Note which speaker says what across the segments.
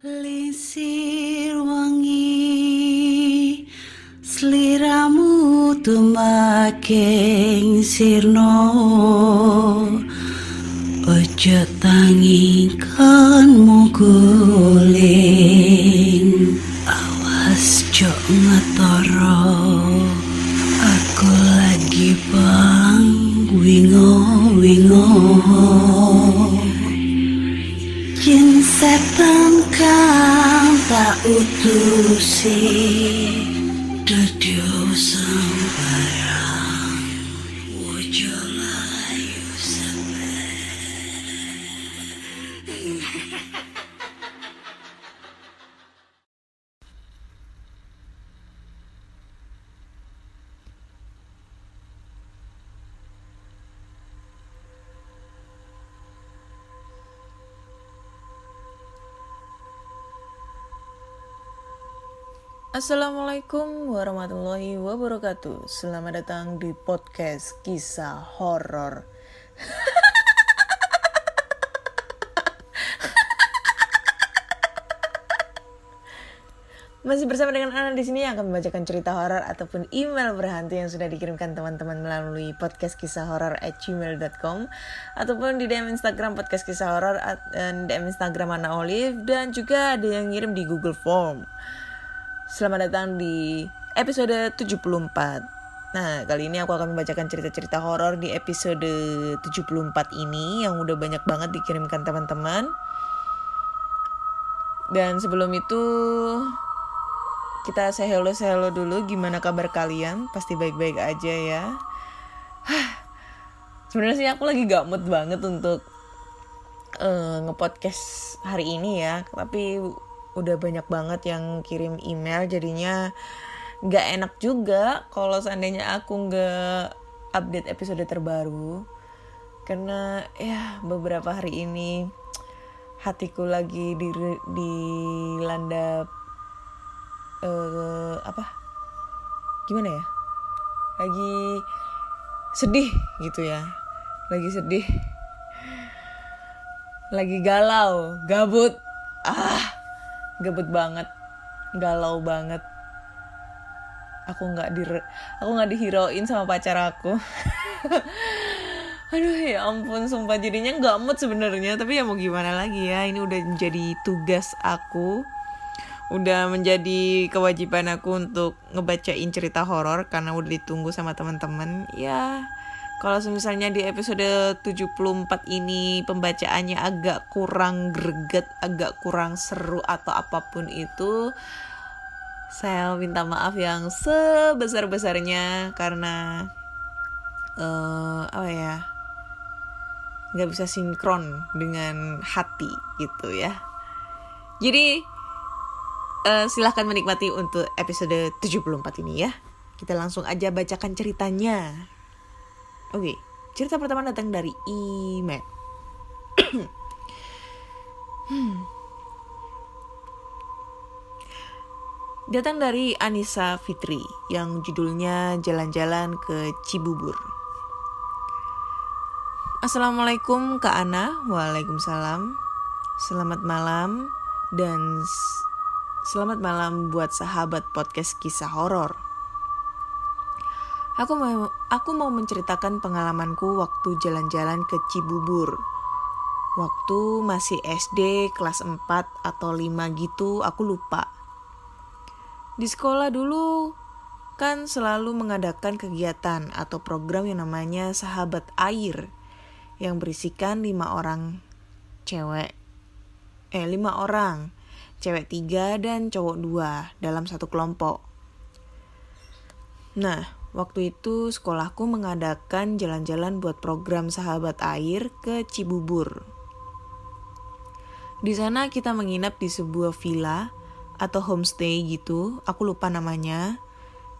Speaker 1: Lisir wangi Seliramu tumaking sirno. Ojo tangi kan muguling Awas jok ngetoro. Aku lagi bang wingo wingo. Jin setan kang tak utusi
Speaker 2: Assalamualaikum warahmatullahi wabarakatuh. Selamat datang di podcast kisah horor. Masih bersama dengan Ana di sini yang akan membacakan cerita horor ataupun email berhantu yang sudah dikirimkan teman-teman melalui podcast kisah horor at gmail.com ataupun di DM Instagram podcast kisah horor dan DM Instagram Ana Olive dan juga ada yang ngirim di Google Form. Selamat datang di episode 74. Nah, kali ini aku akan membacakan cerita-cerita horor di episode 74 ini yang udah banyak banget dikirimkan teman-teman. Dan sebelum itu kita say hello say hello dulu gimana kabar kalian? Pasti baik-baik aja ya. Sebenarnya sih aku lagi gak mood banget untuk uh, ngepodcast hari ini ya, tapi udah banyak banget yang kirim email jadinya nggak enak juga kalau seandainya aku nggak update episode terbaru. Karena ya beberapa hari ini hatiku lagi di dilanda uh, apa? Gimana ya? Lagi sedih gitu ya. Lagi sedih. Lagi galau gabut. Ah gabut banget. Galau banget. Aku nggak di aku nggak dihiroin sama pacar aku. Aduh ya ampun sumpah. Jadinya nggak mood sebenarnya. Tapi ya mau gimana lagi ya? Ini udah menjadi tugas aku. Udah menjadi kewajiban aku untuk ngebacain cerita horor karena udah ditunggu sama teman-teman. Ya kalau misalnya di episode 74 ini pembacaannya agak kurang greget, agak kurang seru atau apa pun itu, saya minta maaf yang sebesar-besarnya karena uh, apa ya nggak bisa sinkron dengan hati gitu ya. Jadi uh, silahkan menikmati untuk episode 74 ini ya. Kita langsung aja bacakan ceritanya. Oke, cerita pertama datang dari email. hmm. Datang dari Anissa Fitri yang judulnya Jalan-Jalan ke Cibubur. Assalamualaikum Kak Ana, Waalaikumsalam. Selamat malam dan selamat malam buat sahabat podcast kisah horor. Aku mau aku mau menceritakan pengalamanku waktu jalan-jalan ke Cibubur. Waktu masih SD kelas 4 atau 5 gitu, aku lupa. Di sekolah dulu kan selalu mengadakan kegiatan atau program yang namanya Sahabat Air yang berisikan lima orang cewek eh lima orang cewek tiga dan cowok dua dalam satu kelompok. Nah, Waktu itu sekolahku mengadakan jalan-jalan buat program sahabat air ke Cibubur. Di sana kita menginap di sebuah villa atau homestay gitu, aku lupa namanya.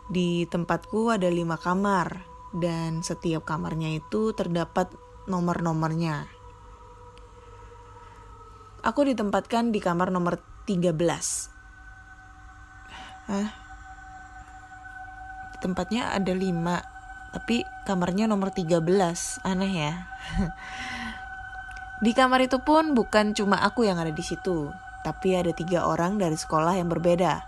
Speaker 2: Di tempatku ada lima kamar dan setiap kamarnya itu terdapat nomor-nomornya. Aku ditempatkan di kamar nomor 13. Hah? Tempatnya ada lima tapi kamarnya nomor 13 aneh ya di kamar itu pun bukan cuma aku yang ada di situ tapi ada tiga orang dari sekolah yang berbeda.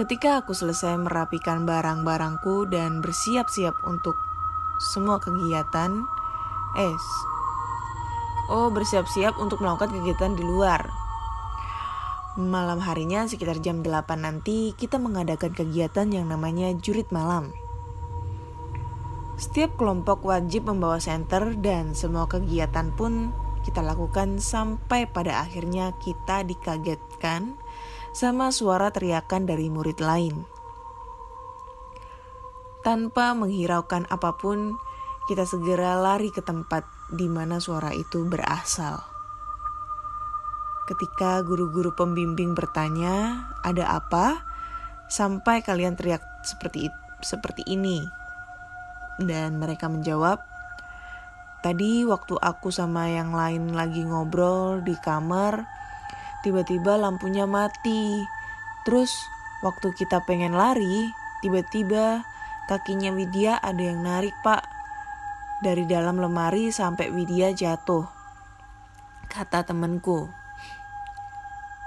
Speaker 2: Ketika aku selesai merapikan barang-barangku dan bersiap-siap untuk semua kegiatan, eh, oh bersiap-siap untuk melakukan kegiatan di luar. Malam harinya sekitar jam 8 nanti kita mengadakan kegiatan yang namanya jurit malam. Setiap kelompok wajib membawa senter dan semua kegiatan pun kita lakukan sampai pada akhirnya kita dikagetkan sama suara teriakan dari murid lain. Tanpa menghiraukan apa pun, kita segera lari ke tempat di mana suara itu berasal. Ketika guru-guru pembimbing bertanya, "Ada apa?" sampai kalian teriak seperti seperti ini. Dan mereka menjawab, "Tadi waktu aku sama yang lain lagi ngobrol di kamar, tiba-tiba lampunya mati. Terus waktu kita pengen lari, tiba-tiba kakinya Widya ada yang narik pak. Dari dalam lemari sampai Widya jatuh. Kata temanku.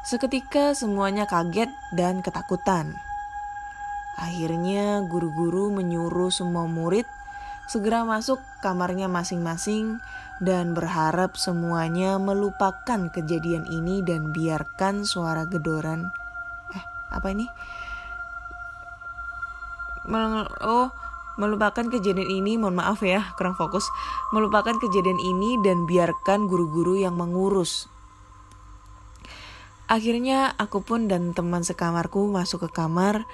Speaker 2: Seketika semuanya kaget dan ketakutan. Akhirnya guru-guru menyuruh semua murid segera masuk kamarnya masing-masing dan berharap semuanya melupakan kejadian ini dan biarkan suara gedoran. Eh apa ini? Mel oh melupakan kejadian ini mohon maaf ya kurang fokus. Melupakan kejadian ini dan biarkan guru-guru yang mengurus akhirnya aku pun dan teman sekamarku masuk ke kamar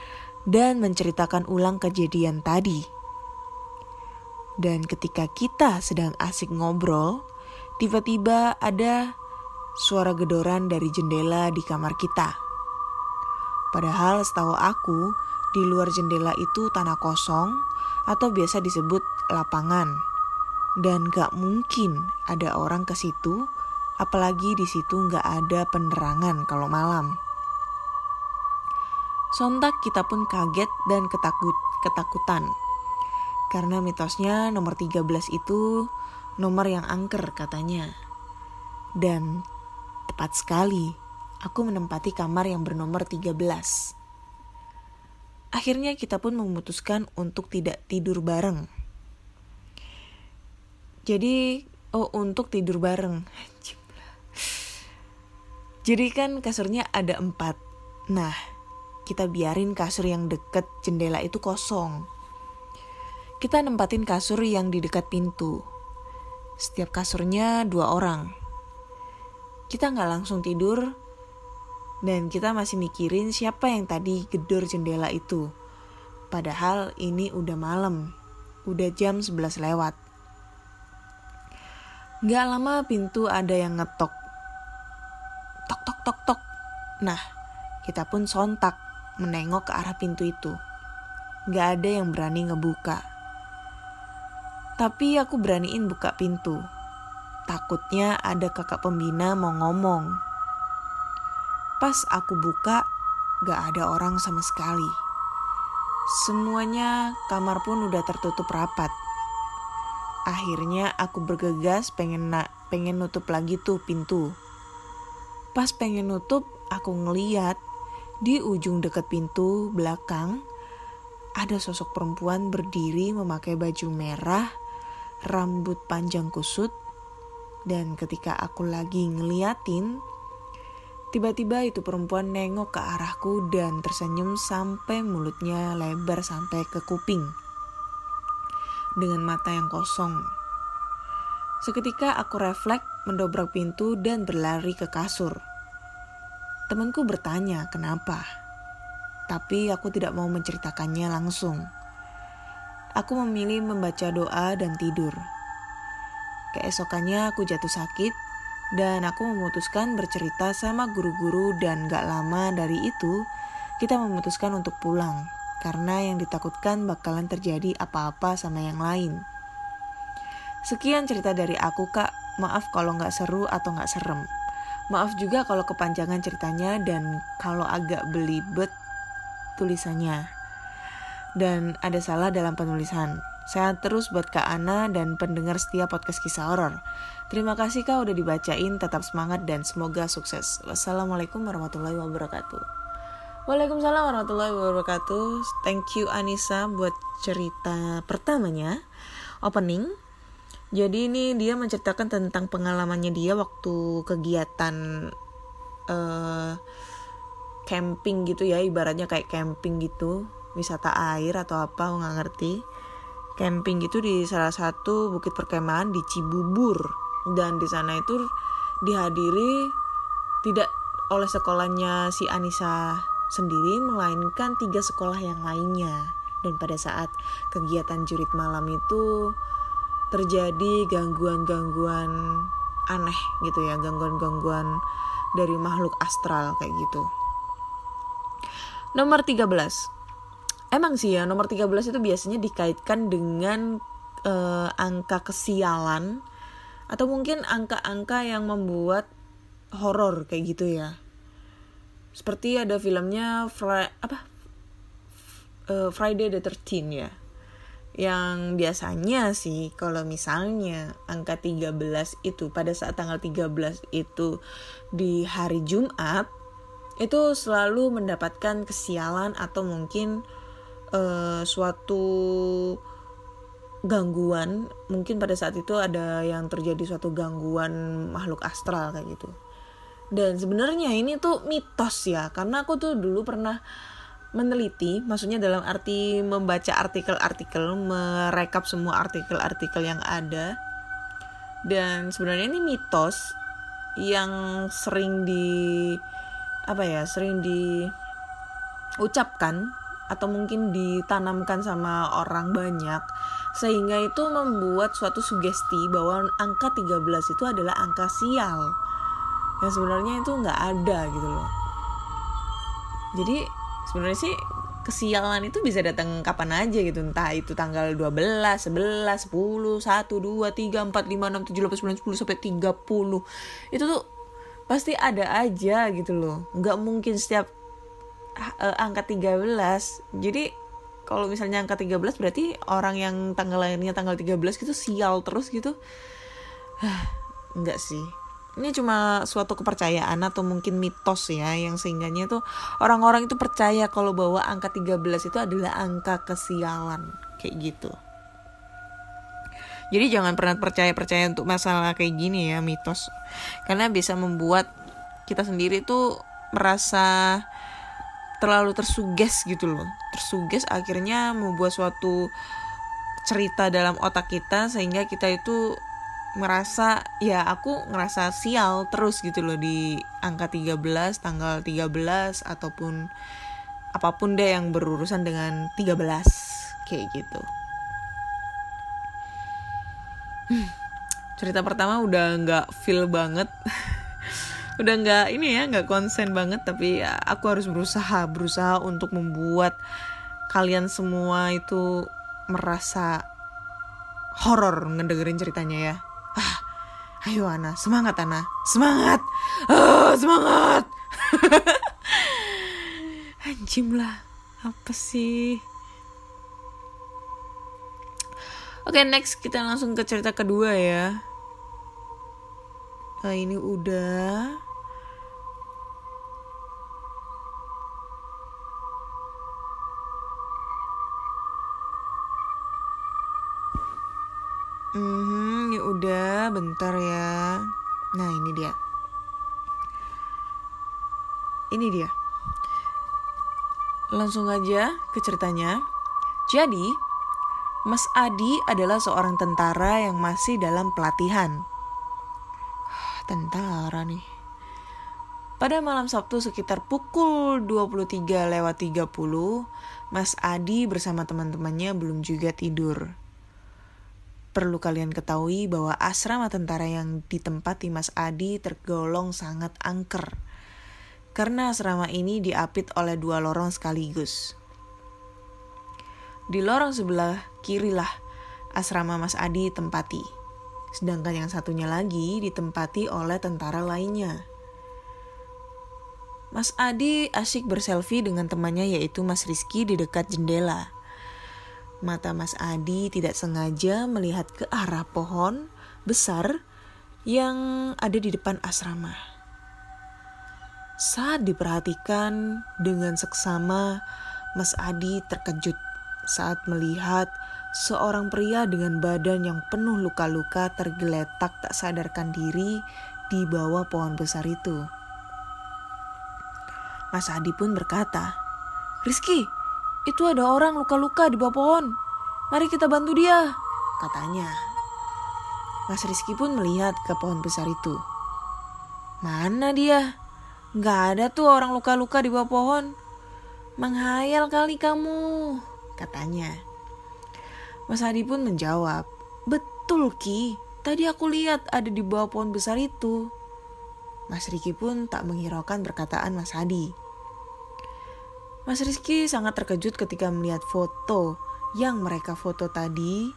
Speaker 2: dan menceritakan ulang kejadian tadi dan ketika kita sedang asik ngobrol, tiba-tiba ada suara gedoran dari jendela di kamar kita. Padahal setahu aku, di luar jendela itu tanah kosong atau biasa disebut lapangan. Dan gak mungkin ada orang ke situ, apalagi di situ gak ada penerangan kalau malam. Sontak kita pun kaget dan ketakut, ketakutan karena mitosnya nomor 13 itu nomor yang angker katanya. Dan tepat sekali, aku menempati kamar yang bernomor 13. Akhirnya kita pun memutuskan untuk tidak tidur bareng. Jadi, oh untuk tidur bareng. Jadi kan kasurnya ada empat. Nah, kita biarin kasur yang deket jendela itu kosong kita nempatin kasur yang di dekat pintu. Setiap kasurnya dua orang. Kita nggak langsung tidur, dan kita masih mikirin siapa yang tadi gedor jendela itu. Padahal ini udah malam, udah jam 11 lewat. Gak lama pintu ada yang ngetok. Tok tok tok tok. Nah, kita pun sontak menengok ke arah pintu itu. Gak ada yang berani ngebuka. Tapi aku beraniin buka pintu. Takutnya ada kakak pembina mau ngomong. Pas aku buka, gak ada orang sama sekali. Semuanya kamar pun udah tertutup rapat. Akhirnya aku bergegas pengen na pengen nutup lagi tuh pintu. Pas pengen nutup, aku ngeliat di ujung dekat pintu belakang ada sosok perempuan berdiri memakai baju merah rambut panjang kusut, dan ketika aku lagi ngeliatin, tiba-tiba itu perempuan nengok ke arahku dan tersenyum sampai mulutnya lebar sampai ke kuping. Dengan mata yang kosong. Seketika aku refleks mendobrak pintu dan berlari ke kasur. Temanku bertanya kenapa, tapi aku tidak mau menceritakannya langsung aku memilih membaca doa dan tidur. Keesokannya aku jatuh sakit dan aku memutuskan bercerita sama guru-guru dan gak lama dari itu kita memutuskan untuk pulang karena yang ditakutkan bakalan terjadi apa-apa sama yang lain. Sekian cerita dari aku kak, maaf kalau gak seru atau gak serem. Maaf juga kalau kepanjangan ceritanya dan kalau agak belibet tulisannya dan ada salah dalam penulisan. Sehat terus buat Kak Ana dan pendengar setia podcast kisah horor. Terima kasih Kak udah dibacain, tetap semangat dan semoga sukses. Wassalamualaikum warahmatullahi wabarakatuh. Waalaikumsalam warahmatullahi wabarakatuh. Thank you Anissa buat cerita pertamanya, opening. Jadi ini dia menceritakan tentang pengalamannya dia waktu kegiatan eh camping gitu ya, ibaratnya kayak camping gitu, wisata air atau apa, nggak ngerti. Camping gitu di salah satu bukit perkemahan di Cibubur dan di sana itu dihadiri tidak oleh sekolahnya si Anissa sendiri melainkan tiga sekolah yang lainnya dan pada saat kegiatan jurit malam itu terjadi gangguan-gangguan aneh gitu ya gangguan-gangguan dari makhluk astral kayak gitu. Nomor 13 emang sih ya nomor 13 itu biasanya dikaitkan dengan eh, angka kesialan atau mungkin angka-angka yang membuat horor kayak gitu ya. Seperti ada filmnya apa? Eh, Friday the 13 ya yang biasanya sih kalau misalnya angka 13 itu pada saat tanggal 13 itu di hari Jumat itu selalu mendapatkan kesialan atau mungkin eh, suatu gangguan. Mungkin pada saat itu ada yang terjadi suatu gangguan makhluk astral kayak gitu. Dan sebenarnya ini tuh mitos ya karena aku tuh dulu pernah meneliti maksudnya dalam arti membaca artikel-artikel merekap semua artikel-artikel yang ada. Dan sebenarnya ini mitos yang sering di apa ya sering diucapkan atau mungkin ditanamkan sama orang banyak sehingga itu membuat suatu sugesti bahwa angka 13 itu adalah angka sial. Yang sebenarnya itu nggak ada gitu loh. Jadi sebenarnya sih kesialan itu bisa datang kapan aja gitu. Entah itu tanggal 12, 11, 10, 1, 2, 3, 4, 5, 6, 7, 8, 9, 10 sampai 30 itu tuh pasti ada aja gitu loh. Nggak mungkin setiap uh, angka 13 jadi kalau misalnya angka 13 berarti orang yang tanggal lahirnya tanggal 13 gitu sial terus gitu. Enggak sih ini cuma suatu kepercayaan atau mungkin mitos ya yang sehingganya tuh orang-orang itu percaya kalau bahwa angka 13 itu adalah angka kesialan kayak gitu. Jadi jangan pernah percaya-percaya untuk masalah kayak gini ya mitos. Karena bisa membuat kita sendiri tuh merasa terlalu tersuges gitu loh. Tersuges akhirnya membuat suatu cerita dalam otak kita sehingga kita itu merasa ya aku ngerasa sial terus gitu loh di angka 13 tanggal 13 ataupun apa pun deh yang berurusan dengan 13 kayak gitu. Cerita pertama udah nggak feel banget. Udah nggak ini ya nggak konsen banget tapi ya, aku harus berusaha berusaha untuk membuat kalian semua itu merasa horor ngedengerin ceritanya ya ah, ayo Ana. Semangat Ana. Semangat. Ah, semangat. Anjim lah. Apa sih? Oke next kita langsung ke cerita kedua ya. Nah ini udah Hmm, ya udah, bentar ya. Nah, ini dia. Ini dia. Langsung aja ke ceritanya. Jadi, Mas Adi adalah seorang tentara yang masih dalam pelatihan. Tentara nih. Pada malam Sabtu sekitar pukul 23 lewat 30, Mas Adi bersama teman-temannya belum juga tidur. Perlu kalian ketahui bahwa asrama tentara yang ditempati Mas Adi tergolong sangat angker. Karena asrama ini diapit oleh dua lorong sekaligus. Di lorong sebelah kirilah asrama Mas Adi tempati. Sedangkan yang satunya lagi ditempati oleh tentara lainnya. Mas Adi asyik berselfie dengan temannya yaitu Mas Rizky di dekat jendela. Mata Mas Adi tidak sengaja melihat ke arah pohon besar yang ada di depan asrama. Saat diperhatikan dengan seksama, Mas Adi terkejut saat melihat seorang pria dengan badan yang penuh luka-luka tergeletak tak sadarkan diri di bawah pohon besar itu. Mas Adi pun berkata, Rizky, itu ada orang luka-luka di bawah pohon. Mari kita bantu dia, katanya. Mas Rizky pun melihat ke pohon besar itu. Mana dia? Gak ada tuh orang luka-luka di bawah pohon. Menghayal kali kamu, katanya. Mas Adi pun menjawab, Betul Ki, tadi aku lihat ada di bawah pohon besar itu. Mas Riki pun tak menghiraukan perkataan Mas Adi. Mas Rizky sangat terkejut ketika melihat foto yang mereka foto tadi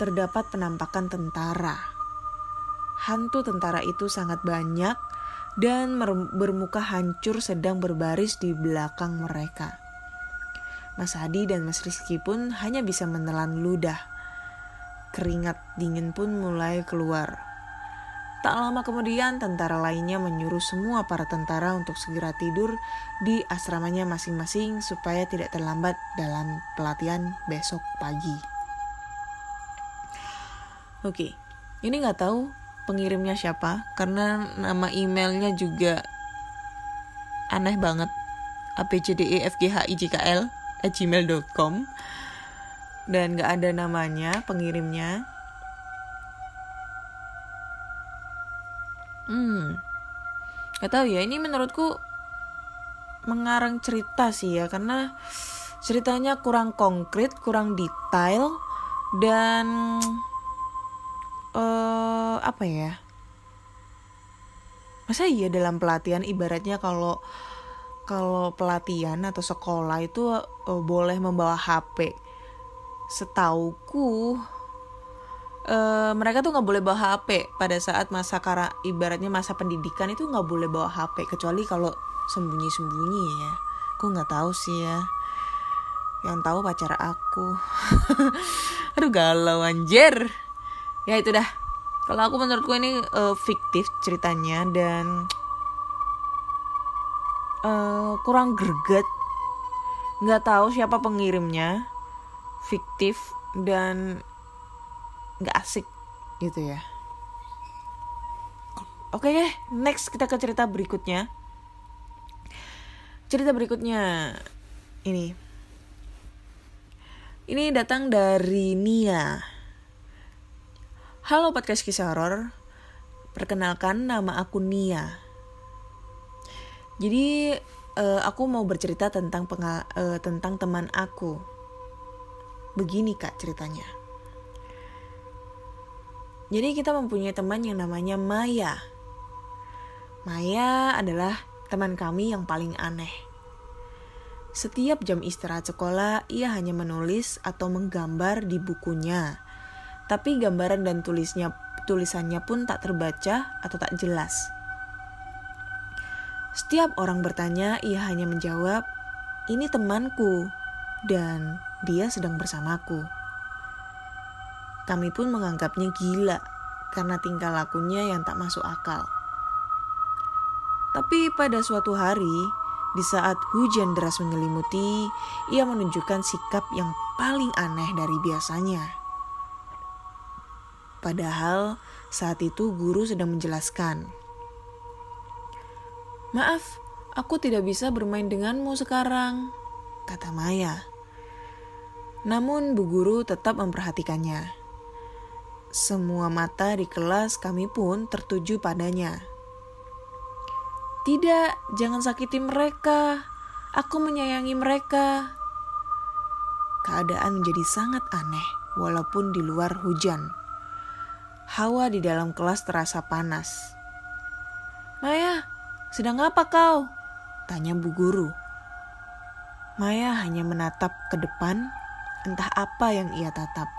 Speaker 2: terdapat penampakan tentara. Hantu tentara itu sangat banyak dan bermuka hancur sedang berbaris di belakang mereka. Mas Adi dan Mas Rizky pun hanya bisa menelan ludah. Keringat dingin pun mulai keluar. Tak lama kemudian tentara lainnya menyuruh semua para tentara untuk segera tidur di asramanya masing-masing supaya tidak terlambat dalam pelatihan besok pagi. Oke, ini nggak tahu pengirimnya siapa karena nama emailnya juga aneh banget. Apcdefghijkl gmail.com dan nggak ada namanya pengirimnya Gak tahu ya, ini menurutku mengarang cerita sih ya karena ceritanya kurang konkret, kurang detail dan uh, apa ya? Masa iya dalam pelatihan ibaratnya kalau kalau pelatihan atau sekolah itu uh, boleh membawa HP. Setauku uh, mereka tuh nggak boleh bawa HP pada saat masa kara ibaratnya masa pendidikan itu nggak boleh bawa HP kecuali kalau sembunyi-sembunyi ya. Aku nggak tahu sih ya. Yang tahu pacar aku. Aduh galau anjir. Ya itu dah. Kalau aku menurutku ini uh, fiktif ceritanya dan uh, kurang greget. Nggak tahu siapa pengirimnya. Fiktif dan nggak asik gitu ya. Oke deh next kita ke cerita berikutnya. Cerita berikutnya. Ini. Ini datang dari Nia. Halo podcast kisah horor. Perkenalkan nama aku Nia. Jadi uh, aku mau bercerita tentang pengal uh, tentang teman aku. Begini kak ceritanya jadi kita mempunyai teman yang namanya Maya. Maya adalah teman kami yang paling aneh. Setiap jam istirahat sekolah, ia hanya menulis atau menggambar di bukunya. Tapi gambaran dan tulisnya tulisannya pun tak terbaca atau tak jelas. Setiap orang bertanya, ia hanya menjawab, "Ini temanku dan dia sedang bersamaku." Kami pun menganggapnya gila karena tingkah lakunya yang tak masuk akal. Tapi pada suatu hari, di saat hujan deras menyelimuti, ia menunjukkan sikap yang paling aneh dari biasanya. Padahal saat itu guru sedang menjelaskan. Maaf, aku tidak bisa bermain denganmu sekarang, kata Maya. Namun Bu Guru tetap memperhatikannya. Semua mata di kelas kami pun tertuju padanya. Tidak, jangan sakiti mereka. Aku menyayangi mereka. Keadaan menjadi sangat aneh, walaupun di luar hujan. Hawa di dalam kelas terasa panas. Maya, sedang apa kau? Tanya bu guru. Maya hanya menatap ke depan, entah apa yang ia tatap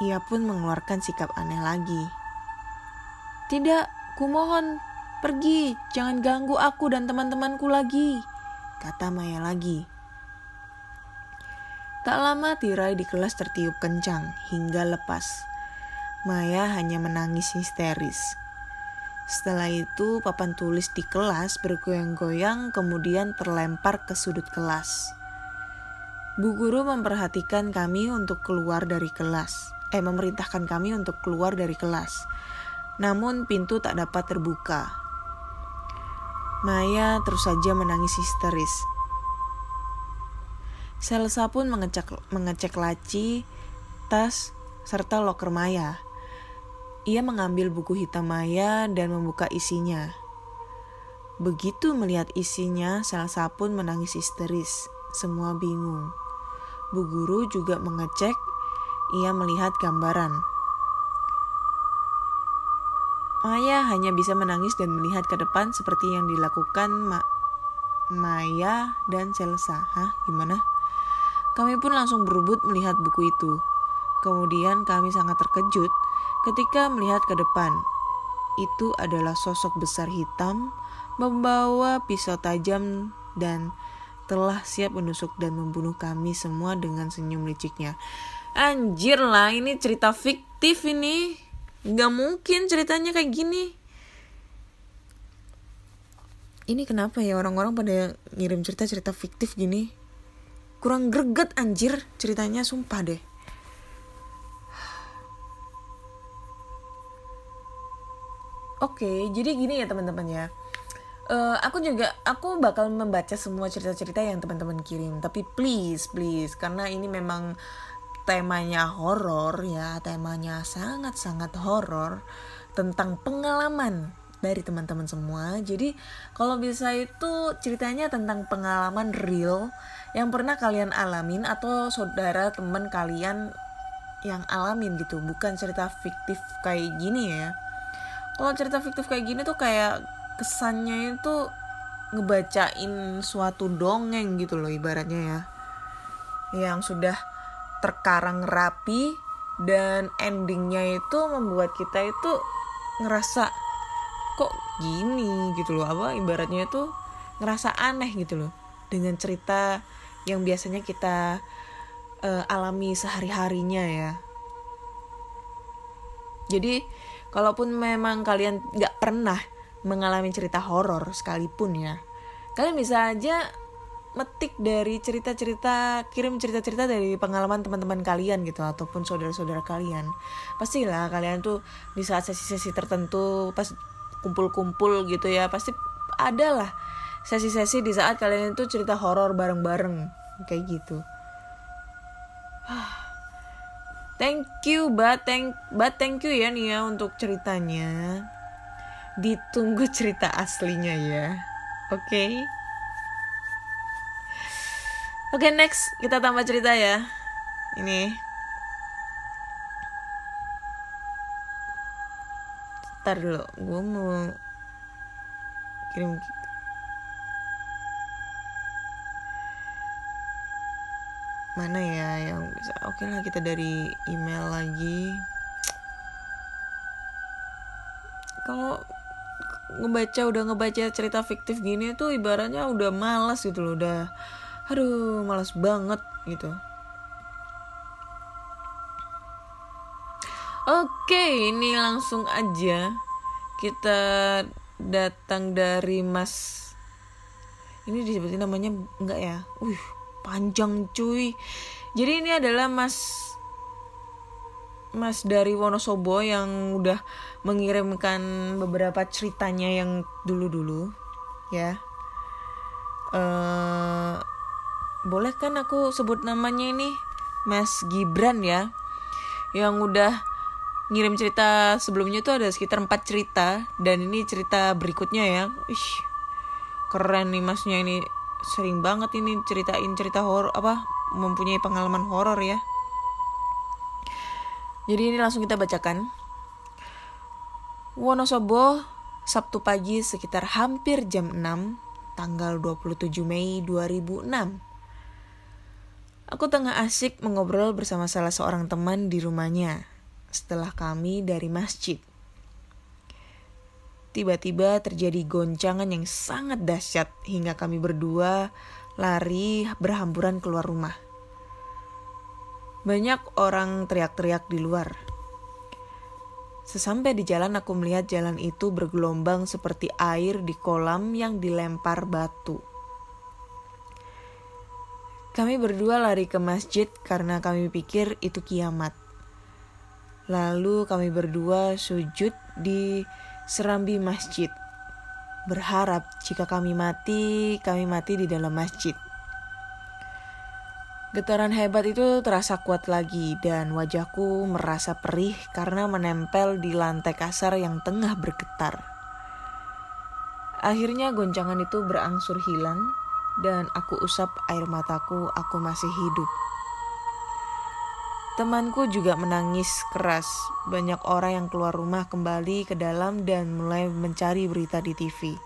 Speaker 2: ia pun mengeluarkan sikap aneh lagi. Tidak, kumohon, pergi, jangan ganggu aku dan teman-temanku lagi, kata Maya lagi. Tak lama tirai di kelas tertiup kencang hingga lepas. Maya hanya menangis histeris. Setelah itu, papan tulis di kelas bergoyang-goyang kemudian terlempar ke sudut kelas. Bu guru memperhatikan kami untuk keluar dari kelas. Eh, memerintahkan kami untuk keluar dari kelas. Namun pintu tak dapat terbuka. Maya terus saja menangis histeris. Selsa pun mengecek, mengecek laci, tas, serta loker Maya. Ia mengambil buku hitam Maya dan membuka isinya. Begitu melihat isinya, Selsa pun menangis histeris. Semua bingung. Bu guru juga mengecek, ia melihat gambaran. Maya hanya bisa menangis dan melihat ke depan seperti yang dilakukan Ma Maya dan Selsa. Hah, gimana? Kami pun langsung berebut melihat buku itu. Kemudian kami sangat terkejut ketika melihat ke depan. Itu adalah sosok besar hitam membawa pisau tajam dan telah siap menusuk dan membunuh kami semua dengan senyum liciknya. Anjir lah, ini cerita fiktif ini. Gak mungkin ceritanya kayak gini. Ini kenapa ya orang-orang pada ngirim cerita-cerita fiktif gini? kurang greget anjir ceritanya sumpah deh Oke, jadi gini ya teman-teman ya. Uh, aku juga aku bakal membaca semua cerita-cerita yang teman-teman kirim. Tapi please, please, karena ini memang temanya horor ya, temanya sangat-sangat horor tentang pengalaman dari teman-teman semua. Jadi kalau bisa itu ceritanya tentang pengalaman real yang pernah kalian alamin atau saudara teman kalian yang alamin gitu. Bukan cerita fiktif kayak gini ya. Kalau cerita fiktif kayak gini tuh kayak kesannya itu ngebacain suatu dongeng gitu loh ibaratnya ya. Yang sudah terkarang rapi dan endingnya itu membuat kita itu ngerasa kok gini? gitu loh. Apa ibaratnya itu ngerasa aneh gitu loh. Dengan cerita yang biasanya kita uh, alami sehari-harinya ya. Jadi, kalaupun memang kalian nggak pernah mengalami cerita horor sekalipun ya, kalian bisa aja metik dari cerita-cerita, kirim cerita-cerita dari pengalaman teman-teman kalian gitu ataupun saudara-saudara kalian. Pastilah kalian tuh di saat sesi-sesi tertentu pas kumpul-kumpul gitu ya, pasti ada lah sesi-sesi di saat kalian itu cerita horor bareng-bareng kayak gitu thank you but thank but thank you ya Nia untuk ceritanya ditunggu cerita aslinya ya oke okay? Oke okay, next kita tambah cerita ya. Ini. Ntar dulu, gue mau kirim mana ya yang bisa? Oke okay lah kita dari email lagi. Kalau ngebaca udah ngebaca cerita fiktif gini tuh ibaratnya udah malas gitu loh udah aduh malas banget gitu. Oke ini langsung aja kita datang dari mas ini disebutin namanya enggak ya? Uh panjang cuy. Jadi ini adalah mas mas dari Wonosobo yang udah mengirimkan beberapa ceritanya yang dulu-dulu ya. Uh, boleh kan aku sebut namanya ini Mas Gibran ya yang udah ngirim cerita sebelumnya tuh ada sekitar 4 cerita dan ini cerita berikutnya ya Ih, keren nih masnya ini sering banget ini ceritain cerita horor apa mempunyai pengalaman horor ya. Jadi ini langsung kita bacakan. Wonosobo, Sabtu pagi sekitar hampir jam 6, tanggal 27 Mei 2006. Aku tengah asik mengobrol bersama salah seorang teman di rumahnya setelah kami dari masjid. Tiba-tiba terjadi goncangan yang sangat dahsyat hingga kami berdua lari berhamburan keluar rumah. Banyak orang teriak-teriak di luar. Sesampai di jalan aku melihat jalan itu bergelombang seperti air di kolam yang dilempar batu. Kami berdua lari ke masjid karena kami pikir itu kiamat. Lalu kami berdua sujud di serambi masjid. Berharap jika kami mati, kami mati di dalam masjid. Getaran hebat itu terasa kuat lagi dan wajahku merasa perih karena menempel di lantai kasar yang tengah bergetar. Akhirnya goncangan itu berangsur hilang dan aku usap air mataku, aku masih hidup. Temanku juga menangis keras. Banyak orang yang keluar rumah kembali ke dalam dan mulai mencari berita di TV.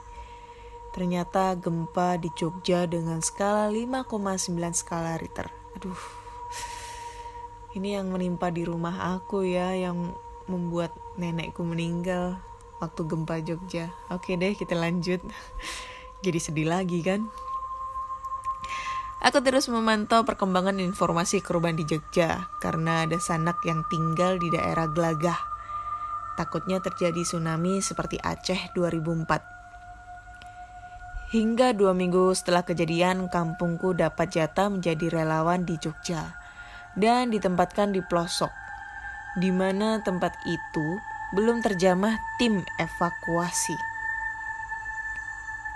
Speaker 2: Ternyata gempa di Jogja dengan skala 5,9 skala Richter. Aduh. Ini yang menimpa di rumah aku ya yang membuat nenekku meninggal waktu gempa Jogja. Oke deh, kita lanjut. Jadi sedih lagi kan? Aku terus memantau perkembangan informasi korban di Jogja karena ada sanak yang tinggal di daerah Gelagah. Takutnya terjadi tsunami seperti Aceh 2004. Hingga dua minggu setelah kejadian, kampungku dapat jatah menjadi relawan di Jogja dan ditempatkan di pelosok, di mana tempat itu belum terjamah tim evakuasi.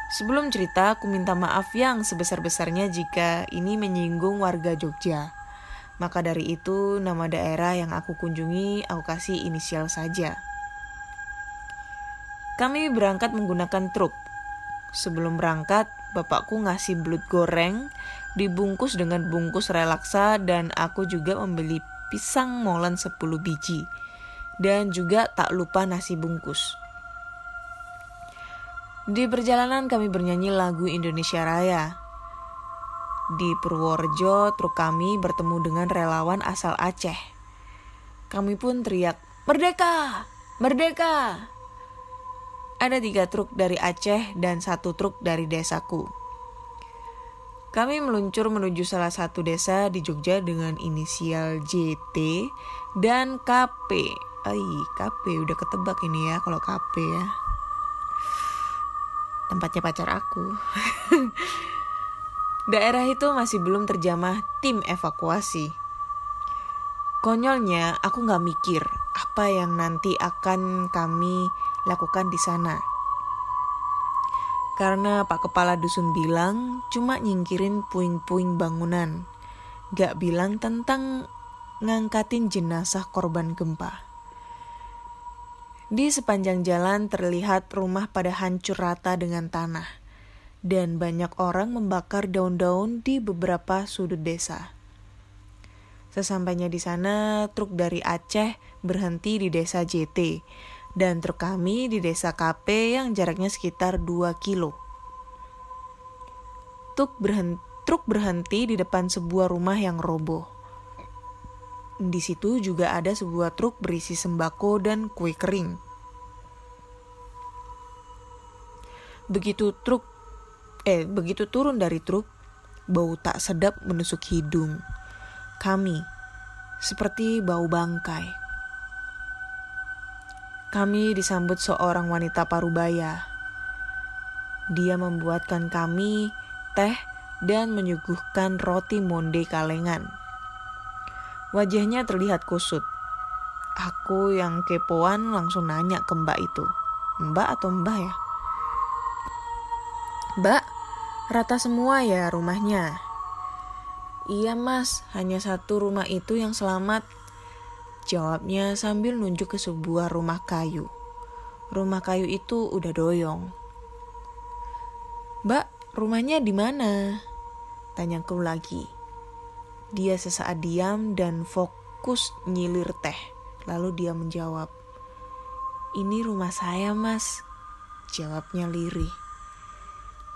Speaker 2: Sebelum cerita, aku minta maaf yang sebesar-besarnya jika ini menyinggung warga Jogja. Maka dari itu, nama daerah yang aku kunjungi aku kasih inisial saja. Kami berangkat menggunakan truk Sebelum berangkat, bapakku ngasih belut goreng dibungkus dengan bungkus relaksa dan aku juga membeli pisang molen 10 biji. Dan juga tak lupa nasi bungkus. Di perjalanan kami bernyanyi lagu Indonesia Raya. Di Purworejo, truk kami bertemu dengan relawan asal Aceh. Kami pun teriak, Merdeka! Merdeka! ada tiga truk dari Aceh dan satu truk dari desaku. Kami meluncur menuju salah satu desa di Jogja dengan inisial JT dan KP. Ay, KP udah ketebak ini ya kalau KP ya. Tempatnya pacar aku. Daerah itu masih belum terjamah tim evakuasi. Konyolnya aku gak mikir apa yang nanti akan kami lakukan di sana. Karena Pak Kepala Dusun bilang cuma nyingkirin puing-puing bangunan. Gak bilang tentang ngangkatin jenazah korban gempa. Di sepanjang jalan terlihat rumah pada hancur rata dengan tanah. Dan banyak orang membakar daun-daun di beberapa sudut desa. Sesampainya di sana, truk dari Aceh berhenti di desa JT dan truk kami di desa KP yang jaraknya sekitar 2 kilo. Truk berhenti, truk berhenti di depan sebuah rumah yang roboh. Di situ juga ada sebuah truk berisi sembako dan kue kering. Begitu truk eh begitu turun dari truk, bau tak sedap menusuk hidung. Kami seperti bau bangkai. Kami disambut seorang wanita parubaya. Dia membuatkan kami teh dan menyuguhkan roti monde kalengan. Wajahnya terlihat kusut. Aku yang kepoan langsung nanya ke mbak itu. Mbak atau mbah ya? Mbak, rata semua ya rumahnya? Iya mas, hanya satu rumah itu yang selamat Jawabnya sambil nunjuk ke sebuah rumah kayu. Rumah kayu itu udah doyong. Mbak, rumahnya di mana? Tanyaku lagi. Dia sesaat diam dan fokus nyilir teh. Lalu dia menjawab, Ini rumah saya mas. Jawabnya lirih.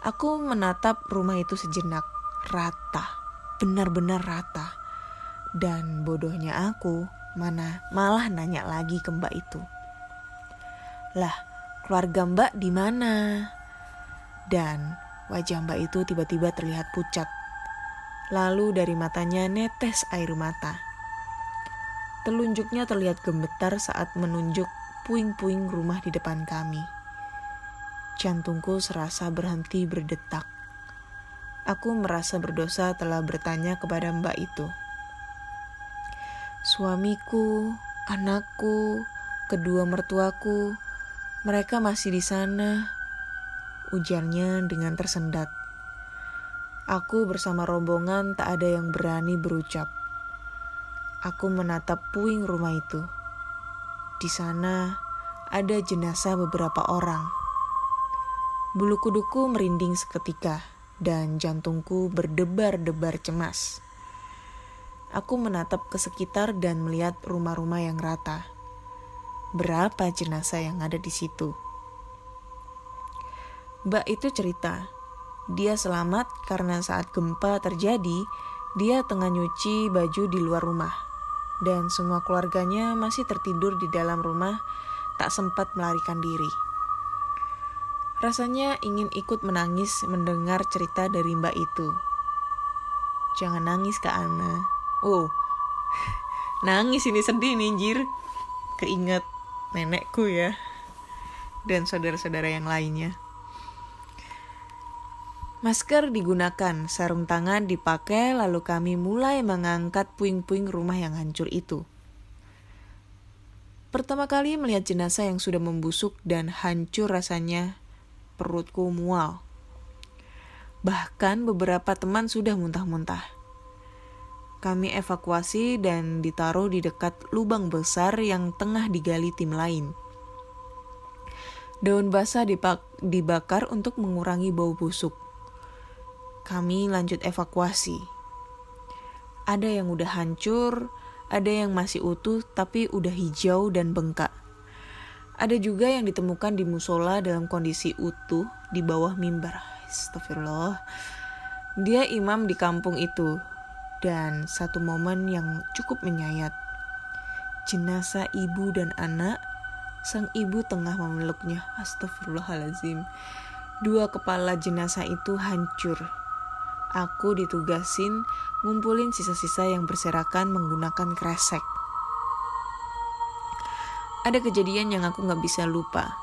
Speaker 2: Aku menatap rumah itu sejenak, rata, benar-benar rata. Dan bodohnya aku, Mana malah nanya lagi ke mbak itu. Lah, keluarga mbak di mana? Dan wajah mbak itu tiba-tiba terlihat pucat. Lalu dari matanya netes air mata. Telunjuknya terlihat gemetar saat menunjuk puing-puing rumah di depan kami. Jantungku serasa berhenti berdetak. Aku merasa berdosa telah bertanya kepada mbak itu. Suamiku, anakku, kedua mertuaku, mereka masih di sana. Ujarnya dengan tersendat. Aku bersama rombongan tak ada yang berani berucap. Aku menatap puing rumah itu. Di sana ada jenazah beberapa orang. Bulu kuduku merinding seketika dan jantungku berdebar-debar cemas. Aku menatap ke sekitar dan melihat rumah-rumah yang rata. Berapa jenazah yang ada di situ? Mbak itu cerita, dia selamat karena saat gempa terjadi, dia tengah nyuci baju di luar rumah. Dan semua keluarganya masih tertidur di dalam rumah, tak sempat melarikan diri. Rasanya ingin ikut menangis mendengar cerita dari mbak itu. Jangan nangis Kak Ana. Oh, nangis ini sedih nih anjir. Keinget nenekku ya. Dan saudara-saudara yang lainnya. Masker digunakan, sarung tangan dipakai, lalu kami mulai mengangkat puing-puing rumah yang hancur itu. Pertama kali melihat jenazah yang sudah membusuk dan hancur rasanya, perutku mual. Bahkan beberapa teman sudah muntah-muntah. Kami evakuasi dan ditaruh di dekat lubang besar yang tengah digali tim lain. Daun basah dibakar untuk mengurangi bau busuk. Kami lanjut evakuasi. Ada yang udah hancur, ada yang masih utuh tapi udah hijau dan bengkak. Ada juga yang ditemukan di musola dalam kondisi utuh di bawah mimbar. Astagfirullah. Dia imam di kampung itu dan satu momen yang cukup menyayat. Jenazah ibu dan anak, sang ibu tengah memeluknya. Astagfirullahalazim. Dua kepala jenazah itu hancur. Aku ditugasin ngumpulin sisa-sisa yang berserakan menggunakan kresek. Ada kejadian yang aku gak bisa lupa.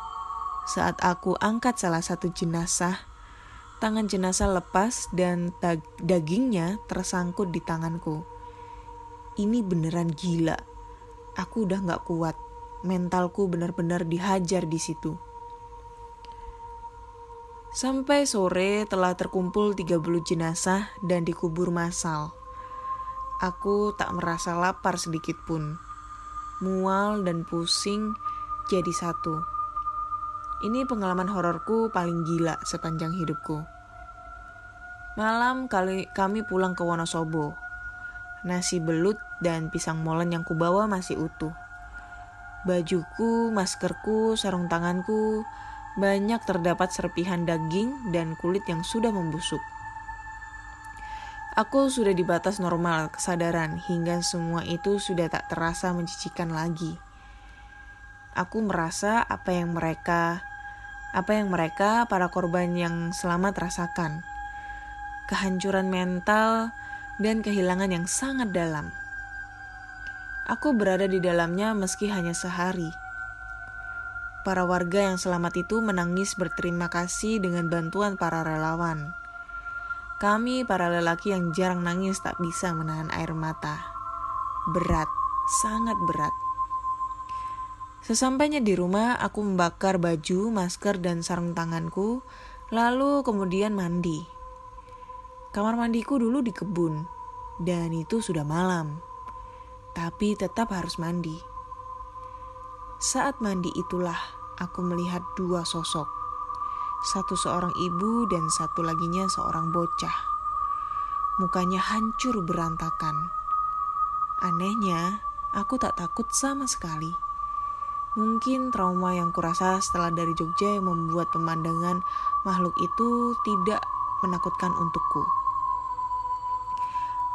Speaker 2: Saat aku angkat salah satu jenazah, tangan jenazah lepas dan dagingnya tersangkut di tanganku. Ini beneran gila. Aku udah gak kuat. Mentalku benar-benar dihajar di situ. Sampai sore telah terkumpul 30 jenazah dan dikubur massal. Aku tak merasa lapar sedikit pun. Mual dan pusing jadi satu. Ini pengalaman hororku paling gila sepanjang hidupku. Malam kali kami pulang ke Wonosobo. Nasi belut dan pisang molen yang kubawa masih utuh. Bajuku, maskerku, sarung tanganku, banyak terdapat serpihan daging dan kulit yang sudah membusuk. Aku sudah di batas normal kesadaran hingga semua itu sudah tak terasa menjijikan lagi. Aku merasa apa yang mereka apa yang mereka para korban yang selamat rasakan. Kehancuran mental dan kehilangan yang sangat dalam. Aku berada di dalamnya meski hanya sehari Para warga yang selamat itu menangis berterima kasih dengan bantuan para relawan. Kami, para lelaki yang jarang nangis, tak bisa menahan air mata. Berat, sangat berat. Sesampainya di rumah, aku membakar baju, masker, dan sarung tanganku, lalu kemudian mandi. Kamar mandiku dulu di kebun, dan itu sudah malam. Tapi tetap harus mandi. Saat mandi itulah aku melihat dua sosok. Satu seorang ibu dan satu laginya seorang bocah. Mukanya hancur berantakan. Anehnya, aku tak takut sama sekali. Mungkin trauma yang kurasa setelah dari Jogja yang membuat pemandangan makhluk itu tidak menakutkan untukku.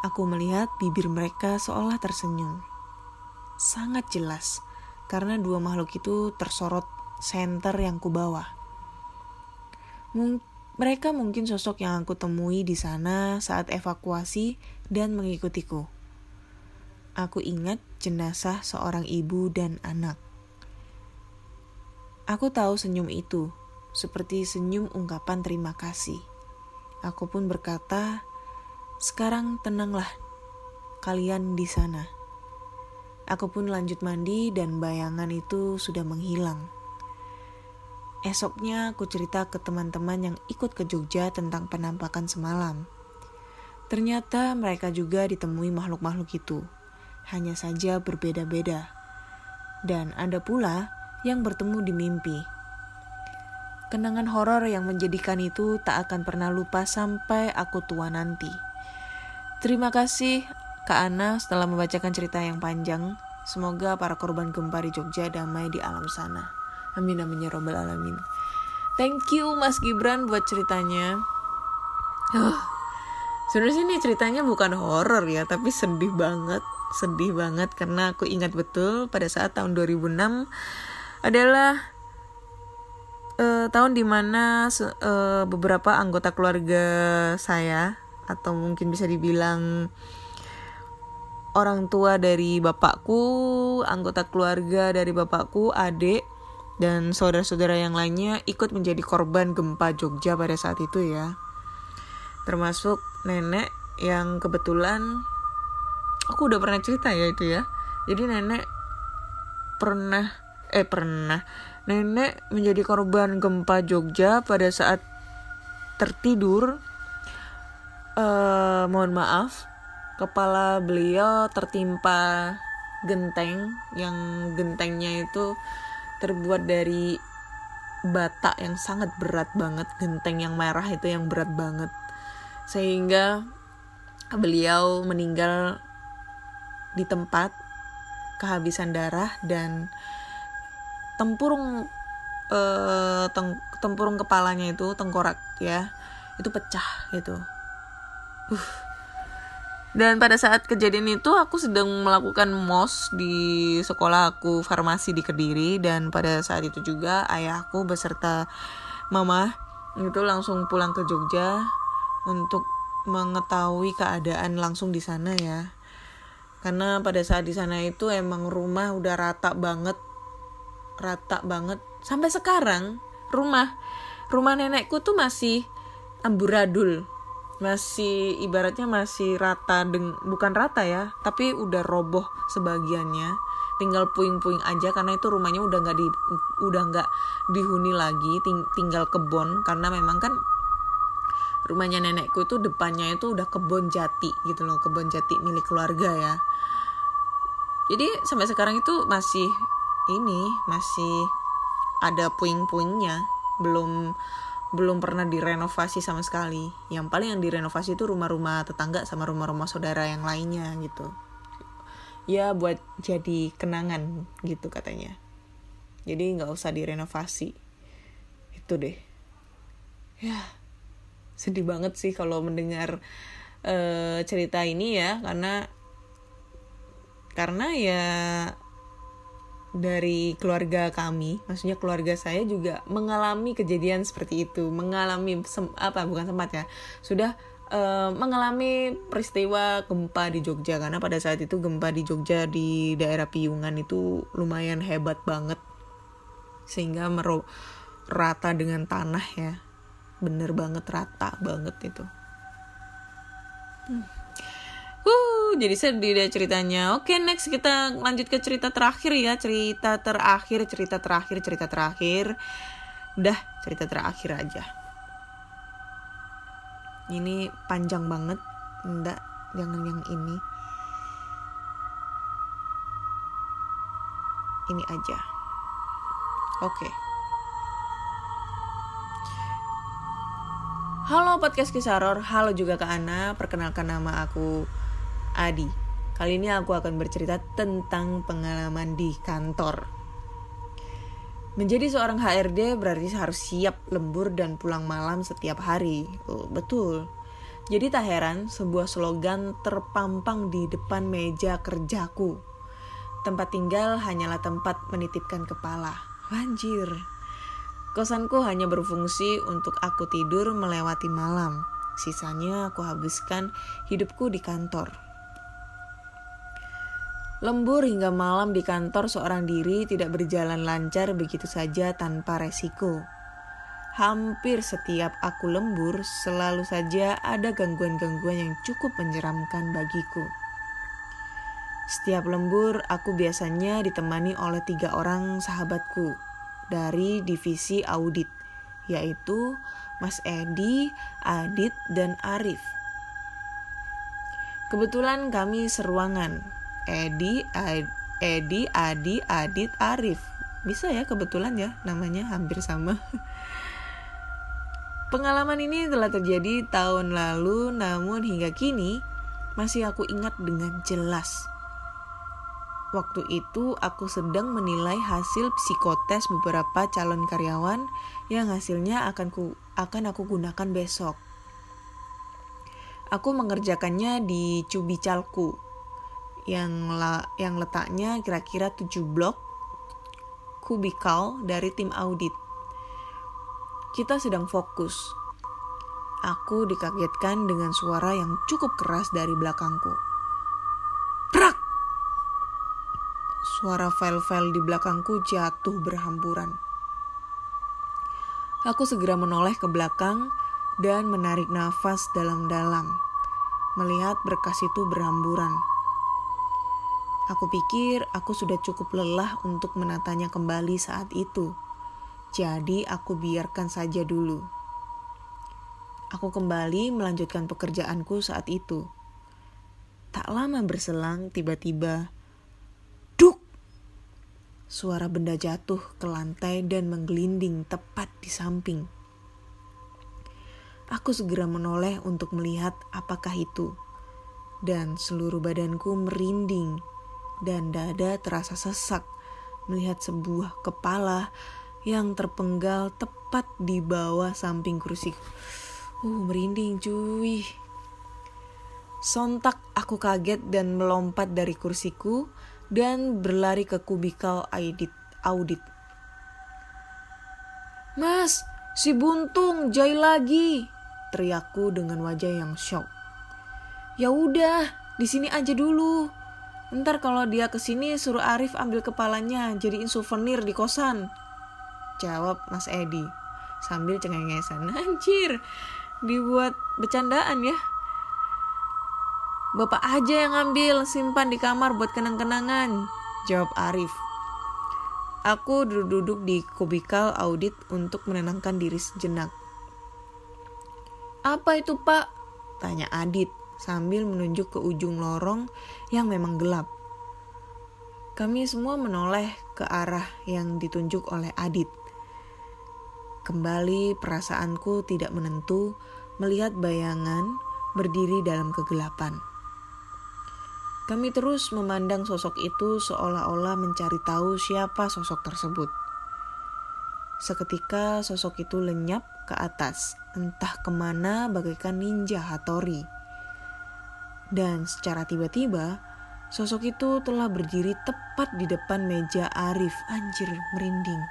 Speaker 2: Aku melihat bibir mereka seolah tersenyum. Sangat jelas, karena dua makhluk itu tersorot center yang kubawa. Mung mereka mungkin sosok yang aku temui di sana saat evakuasi dan mengikutiku. aku ingat jenazah seorang ibu dan anak. Aku tahu senyum itu, seperti senyum ungkapan terima kasih. Aku pun berkata, "Sekarang tenanglah, kalian di sana." Aku pun lanjut mandi, dan bayangan itu sudah menghilang. Esoknya, aku cerita ke teman-teman yang ikut ke Jogja tentang penampakan semalam. Ternyata mereka juga ditemui makhluk-makhluk itu, hanya saja berbeda-beda, dan ada pula yang bertemu di mimpi. Kenangan horor yang menjadikan itu tak akan pernah lupa sampai aku tua nanti. Terima kasih Kak Ana setelah membacakan cerita yang panjang. Semoga para korban gempa di Jogja damai di alam sana. Amin amin ya robbal alamin. Thank you Mas Gibran buat ceritanya. Huh. Sebenarnya ini ceritanya bukan horor ya, tapi sedih banget, sedih banget karena aku ingat betul pada saat tahun 2006 adalah uh, tahun di mana uh, beberapa anggota keluarga saya atau mungkin bisa dibilang orang tua dari bapakku, anggota keluarga dari bapakku, adik, dan saudara-saudara yang lainnya ikut menjadi korban gempa Jogja pada saat itu ya. Termasuk nenek yang kebetulan aku udah pernah cerita ya itu ya. Jadi nenek pernah eh pernah nenek menjadi korban gempa Jogja pada saat tertidur. Uh, mohon maaf, kepala beliau tertimpa genteng yang gentengnya itu terbuat dari bata yang sangat berat banget genteng yang merah itu yang berat banget. Sehingga beliau meninggal di tempat kehabisan darah dan tempurung eh, teng, tempurung kepalanya itu tengkorak ya. Itu pecah gitu. Uh dan pada saat kejadian itu aku sedang melakukan mos di sekolah aku farmasi di Kediri dan pada saat itu juga ayahku beserta mama itu langsung pulang ke Jogja untuk mengetahui keadaan langsung di sana ya. Karena pada saat di sana itu emang rumah udah rata banget. Rata banget. Sampai sekarang rumah rumah nenekku tuh masih amburadul masih ibaratnya masih rata deng bukan rata ya tapi udah roboh sebagiannya. Tinggal puing-puing aja karena itu rumahnya udah nggak di udah nggak dihuni lagi ting tinggal kebon. Karena memang kan rumahnya nenekku itu depannya itu udah kebon jati gitu loh kebon jati milik keluarga ya. Jadi sampai sekarang itu masih ini masih ada puing-puingnya. Belum belum pernah direnovasi sama sekali. Yang paling yang direnovasi itu rumah-rumah tetangga sama rumah-rumah saudara yang lainnya gitu. Ya buat jadi kenangan gitu katanya. Jadi nggak usah direnovasi. Itu deh. Ya sedih banget sih kalau mendengar uh, cerita ini ya karena karena ya dari keluarga kami, maksudnya keluarga saya juga mengalami kejadian seperti itu, mengalami sem apa bukan sempat ya, sudah uh, mengalami peristiwa gempa di Jogja karena pada saat itu gempa di Jogja di daerah Piungan itu lumayan hebat banget sehingga mero rata dengan tanah ya, bener banget rata banget itu. Hmm. Uh, jadi sedih deh ceritanya. Oke, next kita lanjut ke cerita terakhir ya. Cerita terakhir, cerita terakhir, cerita terakhir. Udah, cerita terakhir aja. Ini panjang banget. Enggak, jangan yang ini. Ini aja. Oke. Halo podcast Kisaror, halo juga ke Ana. Perkenalkan nama aku Adi. Kali ini aku akan bercerita tentang pengalaman di kantor. Menjadi seorang HRD berarti harus siap lembur dan pulang malam setiap hari. Oh, betul. Jadi tak heran sebuah slogan terpampang di depan meja kerjaku. Tempat tinggal hanyalah tempat menitipkan kepala. Banjir. Kosanku hanya berfungsi untuk aku tidur melewati malam. Sisanya aku habiskan hidupku di kantor. Lembur hingga malam di kantor seorang diri tidak berjalan lancar begitu saja tanpa resiko. Hampir setiap aku lembur, selalu saja ada gangguan-gangguan yang cukup menyeramkan bagiku. Setiap lembur, aku biasanya ditemani oleh tiga orang sahabatku dari divisi audit, yaitu Mas Edi, Adit, dan Arif. Kebetulan kami seruangan, Edi, Edi, Adi, Adit, Arif. Bisa ya kebetulan ya namanya hampir sama. Pengalaman ini telah terjadi tahun lalu namun hingga kini masih aku ingat dengan jelas. Waktu itu aku sedang menilai hasil psikotes beberapa calon karyawan yang hasilnya akan ku, akan aku gunakan besok. Aku mengerjakannya di Cubicalku yang la, yang letaknya kira-kira 7 blok kubikal dari tim audit. Kita sedang fokus. Aku dikagetkan dengan suara yang cukup keras dari belakangku. Prak! Suara file-file di belakangku jatuh berhamburan. Aku segera menoleh ke belakang dan menarik nafas dalam-dalam, melihat berkas itu berhamburan. Aku pikir aku sudah cukup lelah untuk menatanya kembali saat itu. Jadi aku biarkan saja dulu. Aku kembali melanjutkan pekerjaanku saat itu. Tak lama berselang, tiba-tiba duk. Suara benda jatuh ke lantai dan menggelinding tepat di samping. Aku segera menoleh untuk melihat apakah itu. Dan seluruh badanku merinding dan dada terasa sesak melihat sebuah kepala yang terpenggal tepat di bawah samping kursi. Uh, merinding cuy. Sontak aku kaget dan melompat dari kursiku dan berlari ke kubikal audit. audit. Mas, si buntung jai lagi, teriakku dengan wajah yang shock. Ya udah, di sini aja dulu, Ntar kalau dia ke sini suruh Arif ambil kepalanya jadiin souvenir di kosan. Jawab Mas Edi sambil cengengesan. Anjir, dibuat bercandaan ya. Bapak aja yang ambil, simpan di kamar buat kenang-kenangan. Jawab Arif. Aku duduk-duduk di kubikal audit untuk menenangkan diri sejenak. Apa itu pak? Tanya Adit sambil menunjuk ke ujung lorong yang memang gelap. Kami semua menoleh ke arah yang ditunjuk oleh Adit. Kembali perasaanku tidak menentu melihat bayangan berdiri dalam kegelapan. Kami terus memandang sosok itu seolah-olah mencari tahu siapa sosok tersebut. Seketika sosok itu lenyap ke atas, entah ke mana bagaikan ninja Hatori. Dan secara tiba-tiba, sosok itu telah berdiri tepat di depan meja Arif. Anjir, merinding.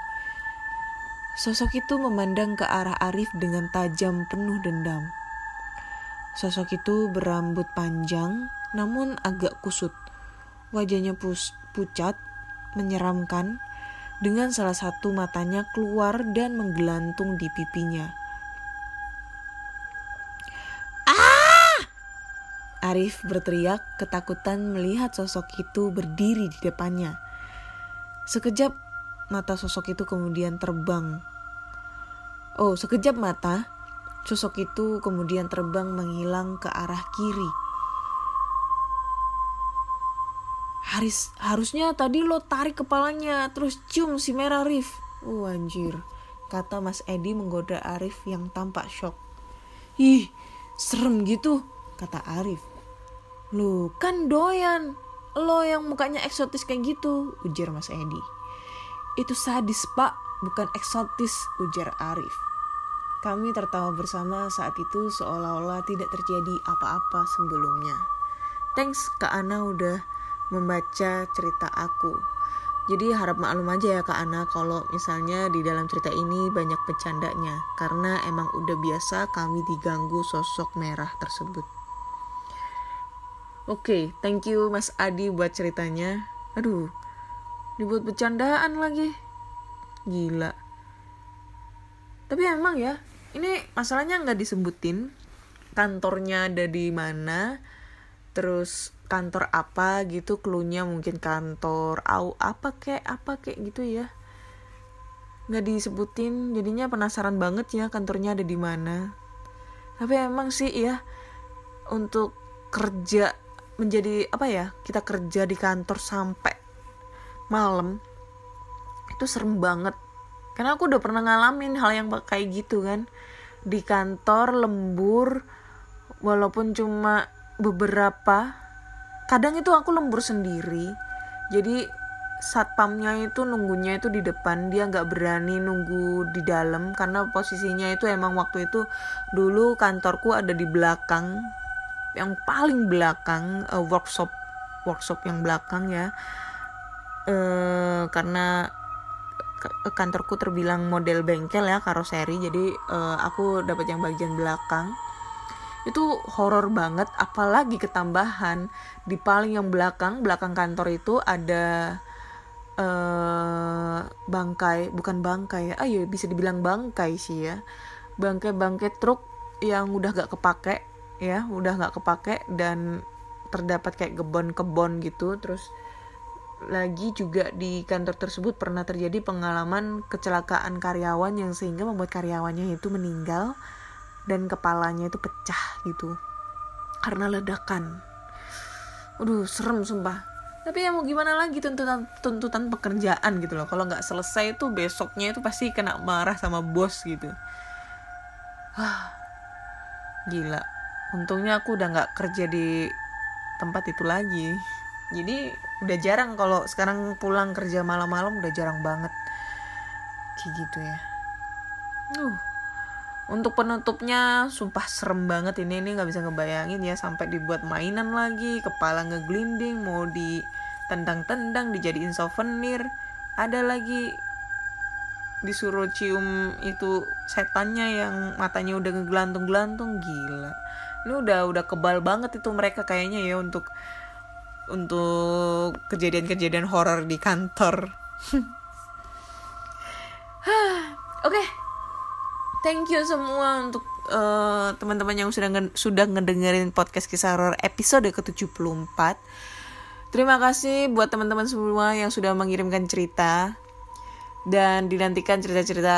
Speaker 2: Sosok itu memandang ke arah Arif dengan tajam penuh dendam. Sosok itu berambut panjang namun agak kusut. Wajahnya pucat, menyeramkan, dengan salah satu matanya keluar dan menggelantung di pipinya. Arif berteriak ketakutan melihat sosok itu berdiri di depannya. Sekejap mata sosok itu kemudian terbang. Oh, sekejap mata sosok itu kemudian terbang menghilang ke arah kiri. Haris, harusnya tadi lo tarik kepalanya terus cium si merah Arif. Oh anjir, kata Mas Edi menggoda Arif yang tampak shock. Ih, serem gitu, kata Arif. Lu kan doyan. Lo yang mukanya eksotis kayak gitu, ujar Mas Edi. Itu sadis pak, bukan eksotis, ujar Arif. Kami tertawa bersama saat itu seolah-olah tidak terjadi apa-apa sebelumnya. Thanks Kak Ana udah membaca cerita aku. Jadi harap maklum aja ya Kak Ana kalau misalnya di dalam cerita ini banyak bercandanya karena emang udah biasa kami diganggu sosok merah tersebut. Oke, thank you Mas Adi buat ceritanya. Aduh, dibuat bercandaan lagi. Gila. Tapi emang ya, ini masalahnya nggak disebutin kantornya ada di mana, terus kantor apa gitu, klunya mungkin kantor au apa kek apa kek gitu ya. Nggak disebutin, jadinya penasaran banget ya kantornya ada di mana. Tapi emang sih ya untuk kerja menjadi apa ya kita kerja di kantor sampai malam itu serem banget. Karena aku udah pernah ngalamin hal yang kayak gitu kan. Di kantor lembur walaupun cuma beberapa kadang itu aku lembur sendiri. Jadi satpamnya itu nunggunya itu di depan dia nggak berani nunggu di dalam karena posisinya itu emang waktu itu dulu kantorku ada di belakang yang paling belakang uh, workshop workshop yang belakang ya. Uh, karena kantorku terbilang model bengkel ya karoseri jadi uh, aku dapat yang bagian belakang. Itu horor banget apalagi ketambahan. Di paling yang belakang belakang kantor itu ada uh, bangkai. Bukan bangkai ya ayo bisa dibilang bangkai sih ya. Bangkai bangkai truk yang udah gak kepake ya udah nggak kepake dan terdapat kayak kebon-kebon gitu terus lagi juga di kantor tersebut pernah terjadi pengalaman kecelakaan karyawan yang sehingga membuat karyawannya itu meninggal dan kepalanya itu pecah gitu karena ledakan. Aduh serem sumpah. Tapi ya mau gimana lagi tuntutan tuntutan pekerjaan gitu loh. Kalau nggak selesai itu besoknya itu pasti kena marah sama bos gitu. Gila untungnya aku udah nggak kerja di tempat itu lagi. Jadi udah jarang kalau sekarang pulang kerja malam-malam udah jarang banget. Kayak gitu ya. Uh untuk penutupnya sumpah serem banget ini. Ini nggak bisa ngebayangin ya sampai dibuat mainan lagi kepala ngeglinding mau ditendang-tendang dijadiin souvenir. Ada lagi disuruh cium itu setannya yang matanya udah ngegelantung-gelantung gila ini udah udah kebal banget itu mereka kayaknya ya untuk untuk kejadian-kejadian horor di kantor. Oke, okay. thank you semua untuk uh, teman-teman yang sudah sudah ngedengerin podcast kisah horor episode ke-74. Terima kasih buat teman-teman semua yang sudah mengirimkan cerita dan dinantikan cerita-cerita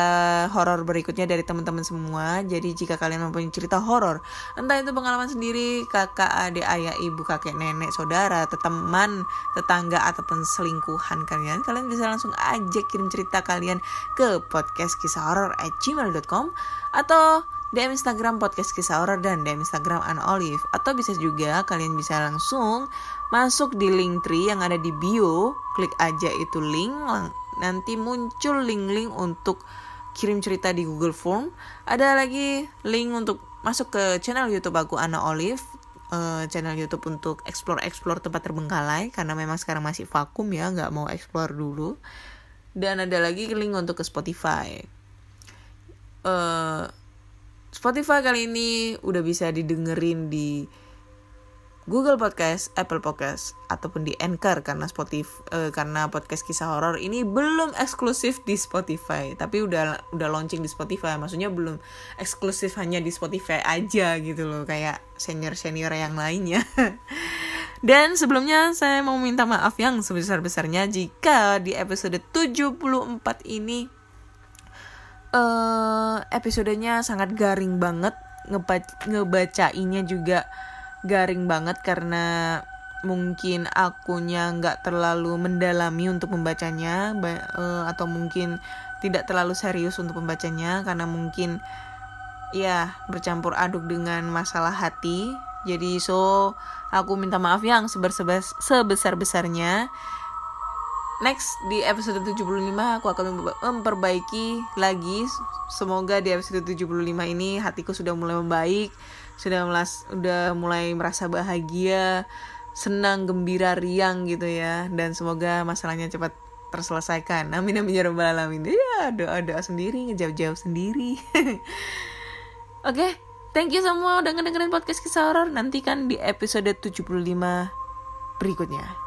Speaker 2: horor berikutnya dari teman-teman semua. Jadi jika kalian mempunyai cerita horor, entah itu pengalaman sendiri, kakak, adik, ayah, ibu, kakek, nenek, saudara, teman, tetangga ataupun selingkuhan kalian, kalian bisa langsung aja kirim cerita kalian ke podcast kisah horor at gmail.com atau DM Instagram podcast kisah horor dan DM Instagram An Olive atau bisa juga kalian bisa langsung masuk di link tree yang ada di bio, klik aja itu link nanti muncul link-link untuk kirim cerita di Google Form. Ada lagi link untuk masuk ke channel YouTube aku Ana Olive, uh, channel YouTube untuk explore-explore tempat terbengkalai karena memang sekarang masih vakum ya, nggak mau explore dulu. Dan ada lagi link untuk ke Spotify. Uh, Spotify kali ini udah bisa didengerin di Google Podcast, Apple Podcast ataupun di Anchor karena Spotify uh, karena podcast kisah horor ini belum eksklusif di Spotify, tapi udah udah launching di Spotify. Maksudnya belum eksklusif hanya di Spotify aja gitu loh, kayak senior-senior yang lainnya. Dan sebelumnya saya mau minta maaf yang sebesar-besarnya jika di episode 74 ini uh, episodenya sangat garing banget ngebac ngebacainnya juga garing banget karena mungkin akunya nggak terlalu mendalami untuk membacanya eh, atau mungkin tidak terlalu serius untuk membacanya karena mungkin ya bercampur aduk dengan masalah hati. Jadi so aku minta maaf yang sebesar sebesar besarnya next di episode 75 aku akan memperbaiki lagi. Semoga di episode 75 ini hatiku sudah mulai membaik sudah melas udah mulai merasa bahagia senang gembira riang gitu ya dan semoga masalahnya cepat terselesaikan amin amin ya rabbal alamin ya doa doa sendiri ngejawab jawab sendiri oke okay, Thank you semua udah ngedengerin podcast kisah horor. Nantikan di episode 75 berikutnya.